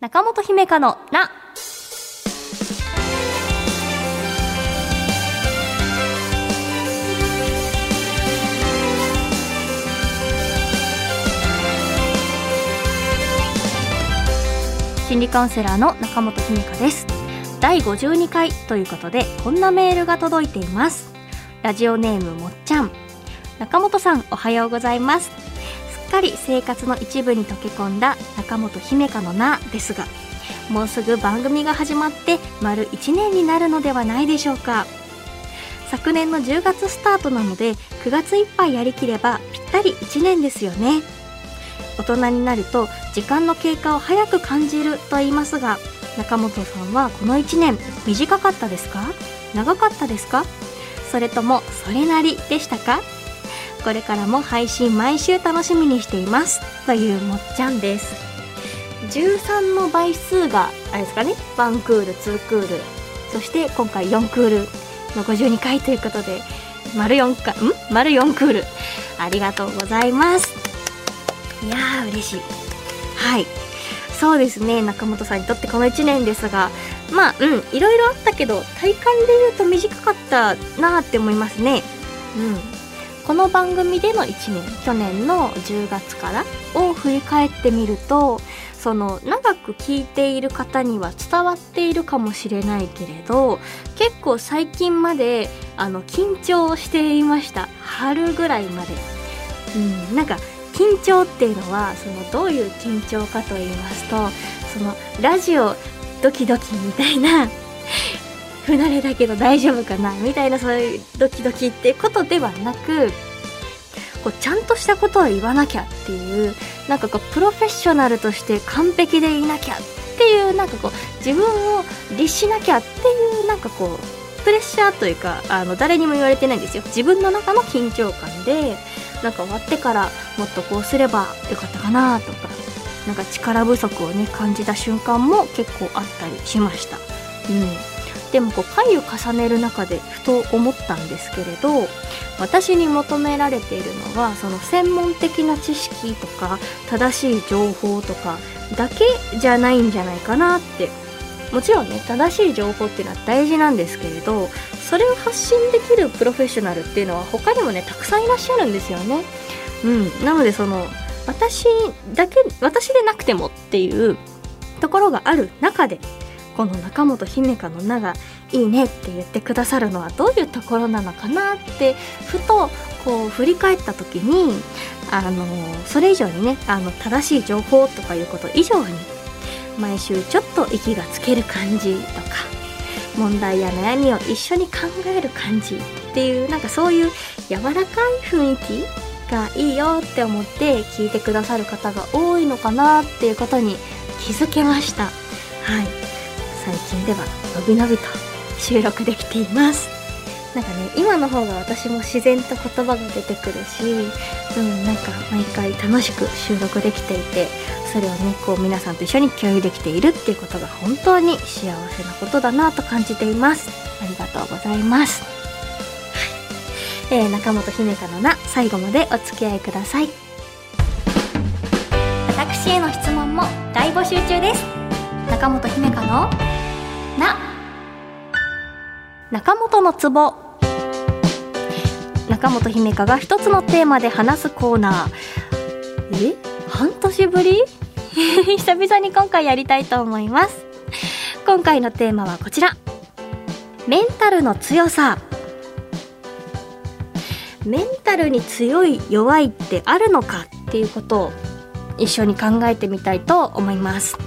中本姫香のな。心理カウンセラーの中本姫香です。第52回ということで、こんなメールが届いています。ラジオネームもっちゃん。中本さん、おはようございます。っかり生活の一部に溶け込んだ中本姫香のなですが、もうすぐ番組が始まって丸1年になるのではないでしょうか。昨年の10月スタートなので、9月いっぱいやりきればぴったり1年ですよね。大人になると時間の経過を早く感じると言いますが、中本さんはこの1年短かったですか？長かったですか？それともそれなりでしたか？これからも配信毎週楽しみにしています。というもっちゃんです。13の倍数があれですかね？1クール2クール。そして今回4クールの52回ということで丸4かん？丸4クール。ありがとうございます。いやー嬉しい。はい。そうですね。中本さんにとってこの1年ですがまあうん。いろいろあったけど体感で言うと短かったなーって思いますね。うん。この番組での1年去年の10月からを振り返ってみるとその長く聞いている方には伝わっているかもしれないけれど結構最近まであの緊張していました。春ぐらいまで。うんなんか緊張っていうのはそのどういう緊張かと言いますとそのラジオドキドキみたいな不慣れだけど大丈夫かなみたいなそういうドキドキってことではなくこうちゃんとしたことを言わなきゃっていうなんかこうプロフェッショナルとして完璧でいなきゃっていうなんかこう自分を律しなきゃっていうなんかこうプレッシャーというかあの誰にも言われてないんですよ自分の中の緊張感でなんか終わってからもっとこうすればよかったかなとかなんか力不足をね感じた瞬間も結構あったりしました。うんでもこう回を重ねる中でふと思ったんですけれど私に求められているのはその専門的な知識とか正しい情報とかだけじゃないんじゃないかなってもちろんね正しい情報っていうのは大事なんですけれどそれを発信できるプロフェッショナルっていうのは他にもねたくさんいらっしゃるんですよね。うん、なのでその私だけ私でなくてもっていうところがある中でこの中本姫香の名がいいねって言ってくださるのはどういうところなのかなってふとこう振り返った時にあのそれ以上にねあの正しい情報とかいうこと以上に毎週ちょっと息がつける感じとか問題や悩みを一緒に考える感じっていうなんかそういう柔らかい雰囲気がいいよって思って聞いてくださる方が多いのかなっていうことに気づけました。はい最近ではのびのびと収録できています。なんかね今の方が私も自然と言葉が出てくるしうんなんか毎回楽しく収録できていてそれをねこう皆さんと一緒に共有できているっていうことが本当に幸せなことだなと感じています。ありがとうございます。はい、えー、中本姫香のな最後までお付き合いください。中本姫香のな。中本のツボ中本姫香が一つのテーマで話すコーナー。え？半年ぶり？久々に今回やりたいと思います。今回のテーマはこちら。メンタルの強さ。メンタルに強い弱いってあるのかっていうことを一緒に考えてみたいと思います。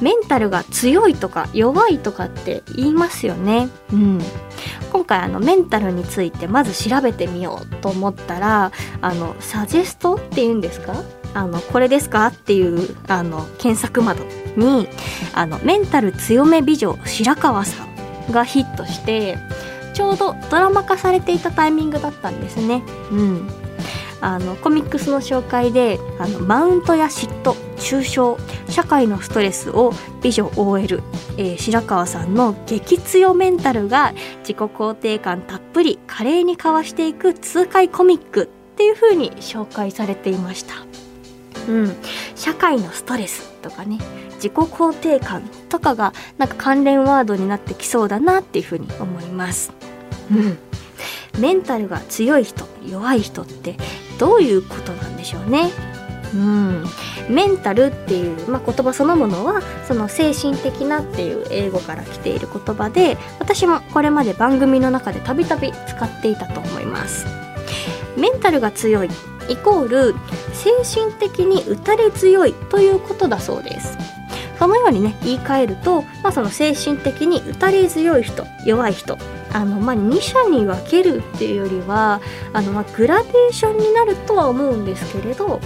メンタルが強いとか弱いとかって言いますよね。うん。今回あのメンタルについてまず調べてみようと思ったら、あの、サジェストって言うんですか？あの、これですか？っていう、あの、検索窓に、あの、メンタル強め美女白川さんがヒットして、ちょうどドラマ化されていたタイミングだったんですね。うん。あのコミックスの紹介であのマウントや嫉妬抽象社会のストレスを美女 OL、えー、白川さんの激強メンタルが自己肯定感たっぷり華麗にかわしていく痛快コミックっていう風に紹介されていました。うん、社会のストレスとかね自己肯定感とかがなんか関連ワードになってきそうだなっていうふうに思います。うんメンタルが強い人弱い人ってどういうことなんでしょうねうんメンタルっていう、まあ、言葉そのものはその精神的なっていう英語から来ている言葉で私もこれまで番組の中でたびたび使っていたと思います。メンタルが強いイコール精神的に打たれ強いということだそうです。そのようにね言い換えると、まあ、その精神的に打たれ強い人弱い人あの、まあ、2社に分けるっていうよりはあの、まあ、グラデーションになるとは思うんですけれど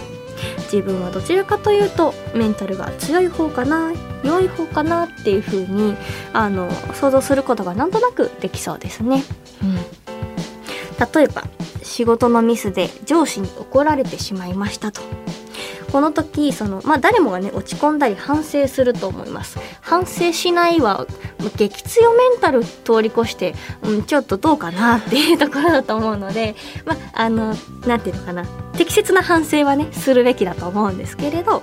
自分はどちらかというとメンタルが強い方かな弱い方かなっていう風にあに想像することがなんとなくできそうですね。うん、例えば仕事のミスで上司に怒られてしまいましたと。この時その、まあ、誰もがね落ち込んだり反省すると思います。反省しないは激強メンタル通り越して、うん、ちょっとどうかなっていうところだと思うのでまああのなんていうのかな。適切な反省はねするべきだと思うんですけれど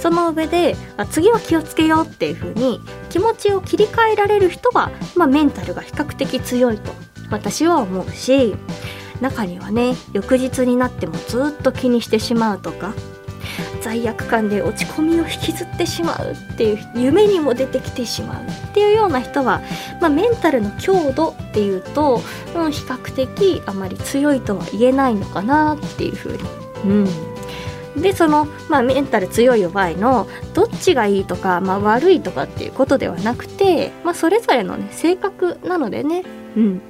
その上で次は気をつけようっていう風に気持ちを切り替えられる人は、まあ、メンタルが比較的強いと私は思うし中にはね翌日になってもずっと気にしてしまうとか罪悪感で落ち込みを引きずってしまうっていう夢にも出てきてしまうっていうような人は、まあ、メンタルの強度っていうと、うん、比較的あまり強いとは言えないのかなっていうふうに。うん。でその、まあ、メンタル強い弱いのどっちがいいとか、まあ、悪いとかっていうことではなくて、まあ、それぞれの、ね、性格なのでね、うん、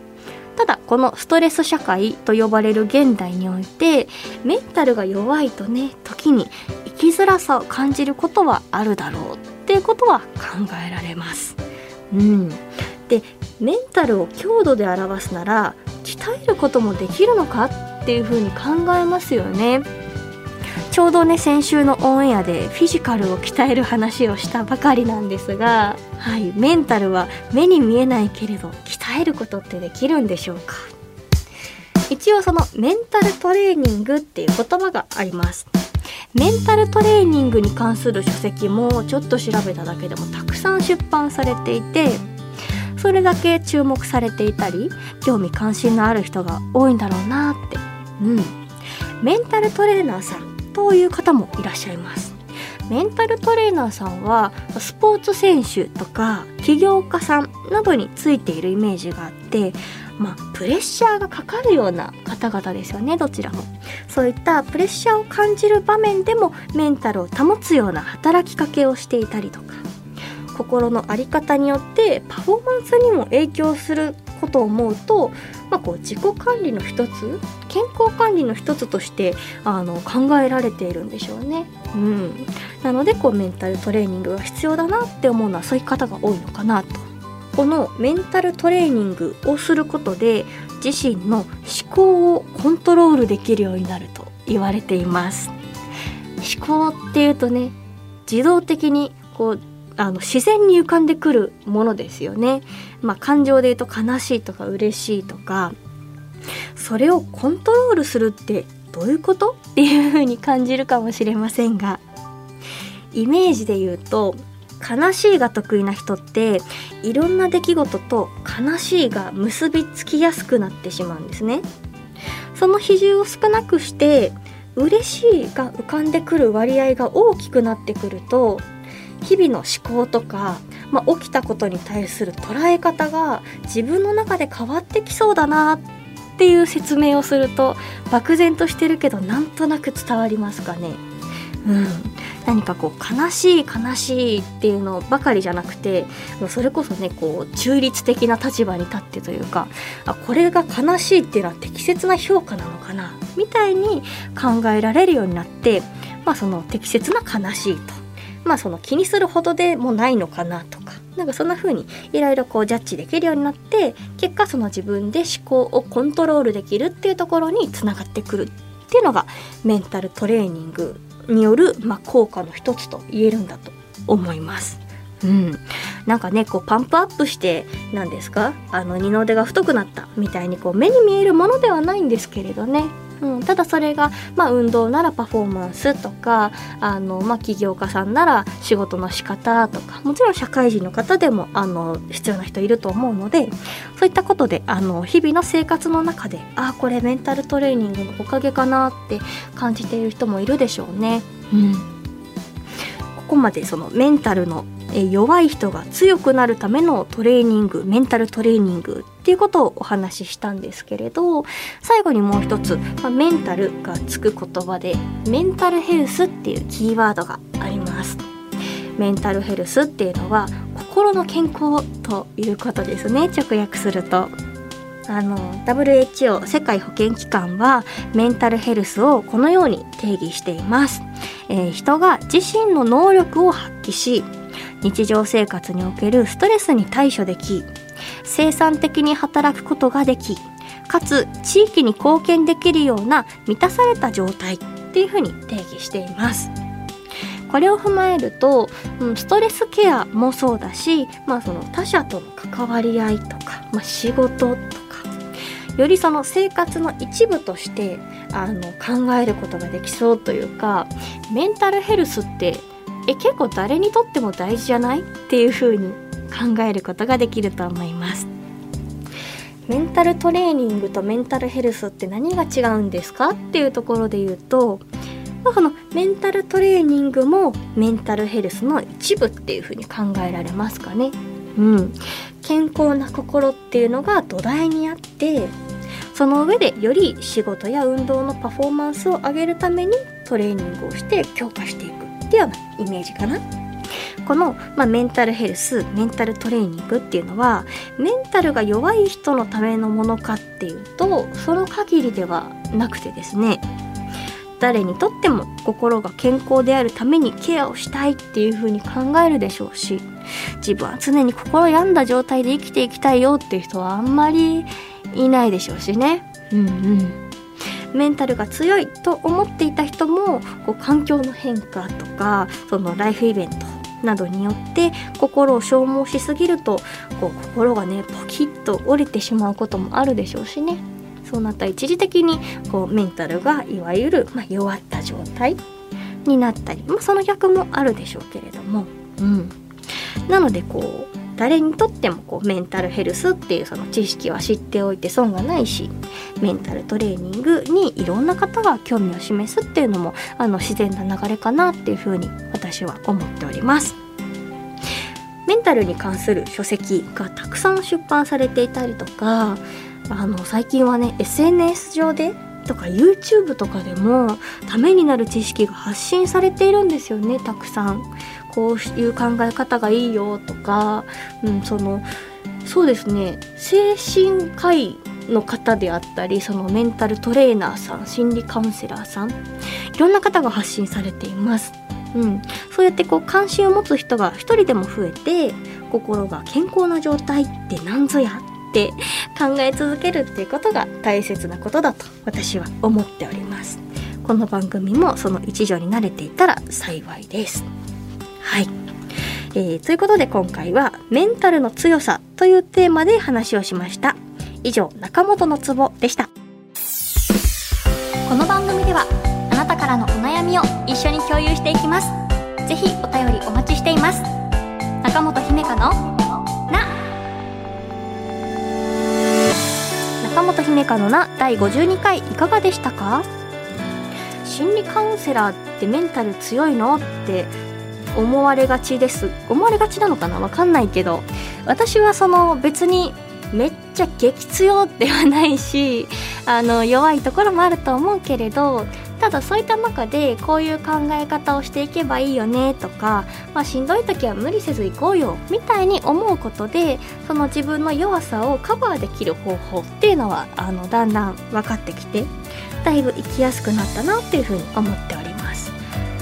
ただこのストレス社会と呼ばれる現代においてメンタルが弱いとね時に生きづらさを感じることはあるだろうっていうことは考えられます。うん、でメンタルを強度で表すなら鍛えることもできるのかっていうふうに考えますよね。ちょうどね先週のオンエアでフィジカルを鍛える話をしたばかりなんですが、はい、メンタルは目に見えないけれど鍛えることってできるんでしょうか？一応そのメンタルトレーニングっていう言葉があります。メンタルトレーニングに関する書籍もちょっと調べただけでもたくさん出版されていてそれだけ注目されていたり興味関心のある人が多いんだろうなって。うん。メンタルトレーナーさんという方もいらっしゃいます。メンタルトレーナーさんはスポーツ選手とか起業家さんなどについているイメージがあってまあ、プレッシャーがかかるような方々ですよねどちらも。そういったプレッシャーを感じる場面でもメンタルを保つような働きかけをしていたりとか心の在り方によってパフォーマンスにも影響することを思うと、まあ、こう自己管理の一つ健康管理の一つとしてあの考えられているんでしょうね。うん、なのでこうメンタルトレーニングが必要だなって思うのはそういう方が多いのかなと。このメンタルトレーニングをすることで自身の思考をコントロールできるようになると言われています。思考っていうとね自動的にこうあの自然に浮かんでくるものですよね。まあ、感情で言うと悲しいとか嬉しいとかそれをコントロールするってどういうこと？っていう風に感じるかもしれませんがイメージで言うと悲しいが得意な人っていろんな出来事と悲しいが結びつきやすくなってしまうんですね。その比重を少なくして嬉しいが浮かんでくる割合が大きくなってくると日々の思考とか、まあ、起きたことに対する捉え方が自分の中で変わってきそうだなっていう説明をすると漠然としてるけどなんとなく伝わりますかね。うん、何かこう悲しい悲しいっていうのばかりじゃなくてそれこそねこう中立的な立場に立ってというかあこれが悲しいっていうのは適切な評価なのかなみたいに考えられるようになって、まあ、その適切な悲しいと。まあその気にするほどでもないのかなと。なんかそんな風にいろいろこうジャッジできるようになって結果その自分で思考をコントロールできるっていうところにつながってくるっていうのがメンタルトレーニングによる、まあ、効果の一つと言えるんだと思います。うん、なんかねこうパンプアップして何ですか？あの二の腕が太くなったみたいにこう目に見えるものではないんですけれどね。うん、ただそれが、まあ、運動ならパフォーマンスとかあの、まあ、起業家さんなら仕事の仕方とかもちろん社会人の方でもあの必要な人いると思うのでそういったことであの日々の生活の中であこれメンタルトレーニングのおかげかなって感じている人もいるでしょうね。うんここまでそのメンタルの弱い人が強くなるためのトレーニングメンタルトレーニングいうことをお話ししたんですけれど最後にもう一つ、まあ、メンタルがつく言葉でメンタルヘルスっていうキーワードがあります。メンタルヘルスっていうのは心の健康ということですね。直訳すると。あの WHO 世界保健機関はメンタルヘルスをこのように定義しています、えー、人が自身の能力を発揮し日常生活におけるストレスに対処でき生産的に働くことができかつ地域に貢献できるような満たされた状態っていうふうに定義しています。これを踏まえると、うん、ストレスケアもそうだし、まあ、その他者との関わり合いとか、まあ、仕事とかよりその生活の一部としてあの考えることができそうというかメンタルヘルスってえ結構誰にとっても大事じゃない？っていう風に考えることができると思います。メンタルトレーニングとメンタルヘルスって何が違うんですかっていうところで言うと、まあ、このメンタルトレーニングもメンタルヘルスの一部っていう風に考えられますかね。うん。健康な心っていうのが土台にあってその上でより仕事や運動のパフォーマンスを上げるためにトレーニングをして強化していくっていうようなイメージかな。この、まあ、メンタルヘルスメンタルトレーニングっていうのはメンタルが弱い人のためのものかっていうとその限りではなくてですね誰にとっても心が健康であるためにケアをしたいっていう風に考えるでしょうし自分は常に心病んだ状態で生きていきたいよっていう人はあんまりいないでしょうしね。うんうん。メンタルが強いと思っていた人もこう環境の変化とかそのライフイベントなどによって心を消耗しすぎるとこう心がねポキッと折れてしまうこともあるでしょうしね。そうなった一時的にこうメンタルがいわゆる、まあ、弱った状態になったり、まあ、その逆もあるでしょうけれども、うん、なのでこう誰にとってもこうメンタルヘルスっていうその知識は知っておいて損がないしメンタルトレーニングにいろんな方が興味を示すっていうのもあの自然な流れかなっていうふうに私は思っております。メンタルに関する書籍がたくさん出版されていたりとかあの最近はね SNS 上でとか YouTube とかでもためになる知識が発信されているんですよねたくさん。こういう考え方がいいよとか、うん、そのそうですね。精神科医の方であったりそのメンタルトレーナーさん心理カウンセラーさんいろんな方が発信されています。うん、そうやってこう関心を持つ人が一人でも増えて心が健康な状態って何ぞやって考え続けるっていうことが大切なことだと私は思っております。この番組もその一助になれていたら幸いです。はい、えー、ということで今回はメンタルの強さというテーマで話をしました。以上中本のツボでした。この番組ではあなたからのお悩みを一緒に共有していきます。ぜひお便りお待ちしています。中本姫香のな。中本姫香のな第52回いかがでしたか？心理カウンセラーってメンタル強いの？って思われがちです。思われがちなのかな？わかんないけど。私はその別にめっちゃ激強ではないしあの弱いところもあると思うけれどただそういった中でこういう考え方をしていけばいいよねとか、まあ、しんどい時は無理せず行こうよみたいに思うことでその自分の弱さをカバーできる方法っていうのはあのだんだん分かってきてだいぶ生きやすくなったなっていうふうに思っております。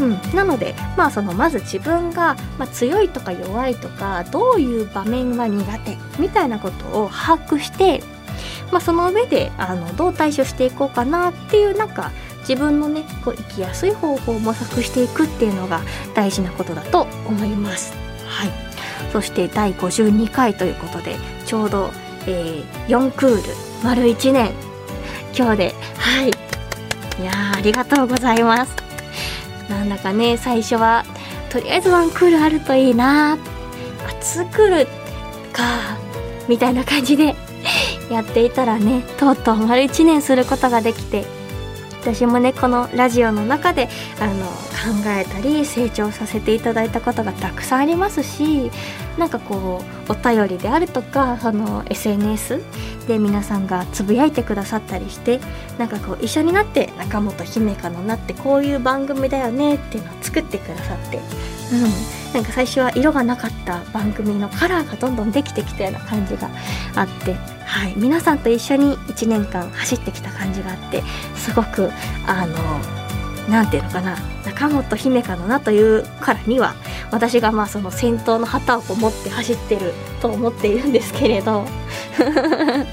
うん、なので、まあ、そのまず自分が、まあ、強いとか弱いとかどういう場面が苦手みたいなことを把握して、まあ、その上であのどう対処していこうかなっていうなんか自分のねこう生きやすい方法を模索していくっていうのが大事なことだと思います。はい、そして第52回ということでちょうど、えー、4クール丸1年。今日ではい。いやありがとうございます。なんだかね最初はとりあえずワンクールあるといいなあツークールかみたいな感じで やっていたらねとうとう丸1年することができて私もねこのラジオの中であの考えたり成長させていただいたことがたくさんありますしなんかこうお便りであるとかその SNS で皆さんがつぶやいてくださったりしてなんかこう一緒になって中本姫香のなってこういう番組だよねっていうのを作ってくださって、うん、なんか最初は色がなかった番組のカラーがどんどんできてきたような感じがあって。はい、皆さんと一緒に1年間走ってきた感じがあってすごくあの何ていうのかな。中本姫香のなというからには私がまあその先頭の旗を持って走ってると思っているんですけれど。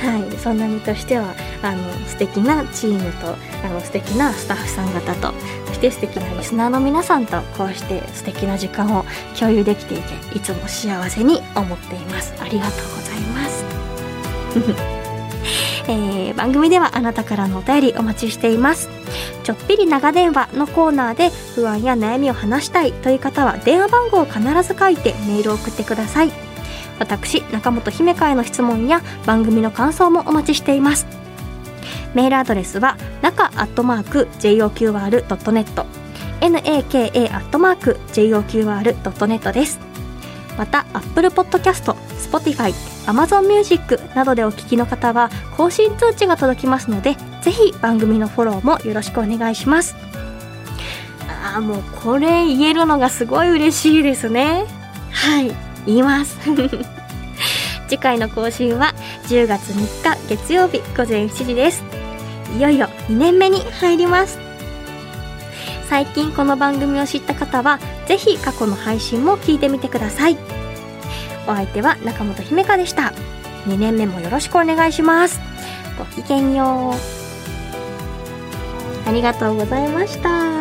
はいそんな身としてはあの素敵なチームとあの素敵なスタッフさん方とそして素敵なリスナーの皆さんとこうして素敵な時間を共有できていていつも幸せに思っています。ありがとうございます。えー、番組ではあなたからのお便りお待ちしています。ちょっぴり長電話のコーナーで不安や悩みを話したいという方は電話番号を必ず書いてメールを送ってください。私中本姫香への質問や番組の感想もお待ちしています。メールアドレスは中アットマーク JOQR.net naka アットマーク JOQR.net です。また Apple Podcast、Spotify、Amazon Music などでお聞きの方は更新通知が届きますのでぜひ番組のフォローもよろしくお願いします。ああもうこれ言えるのがすごい嬉しいですね。はい。言います。次回の更新は10月3日月曜日午前7時です。いよいよ2年目に入ります。最近この番組を知った方はぜひ過去の配信も聞いてみてください。お相手は中本姫香でした。2年目もよろしくお願いします。ごきげんよう。ありがとうございました。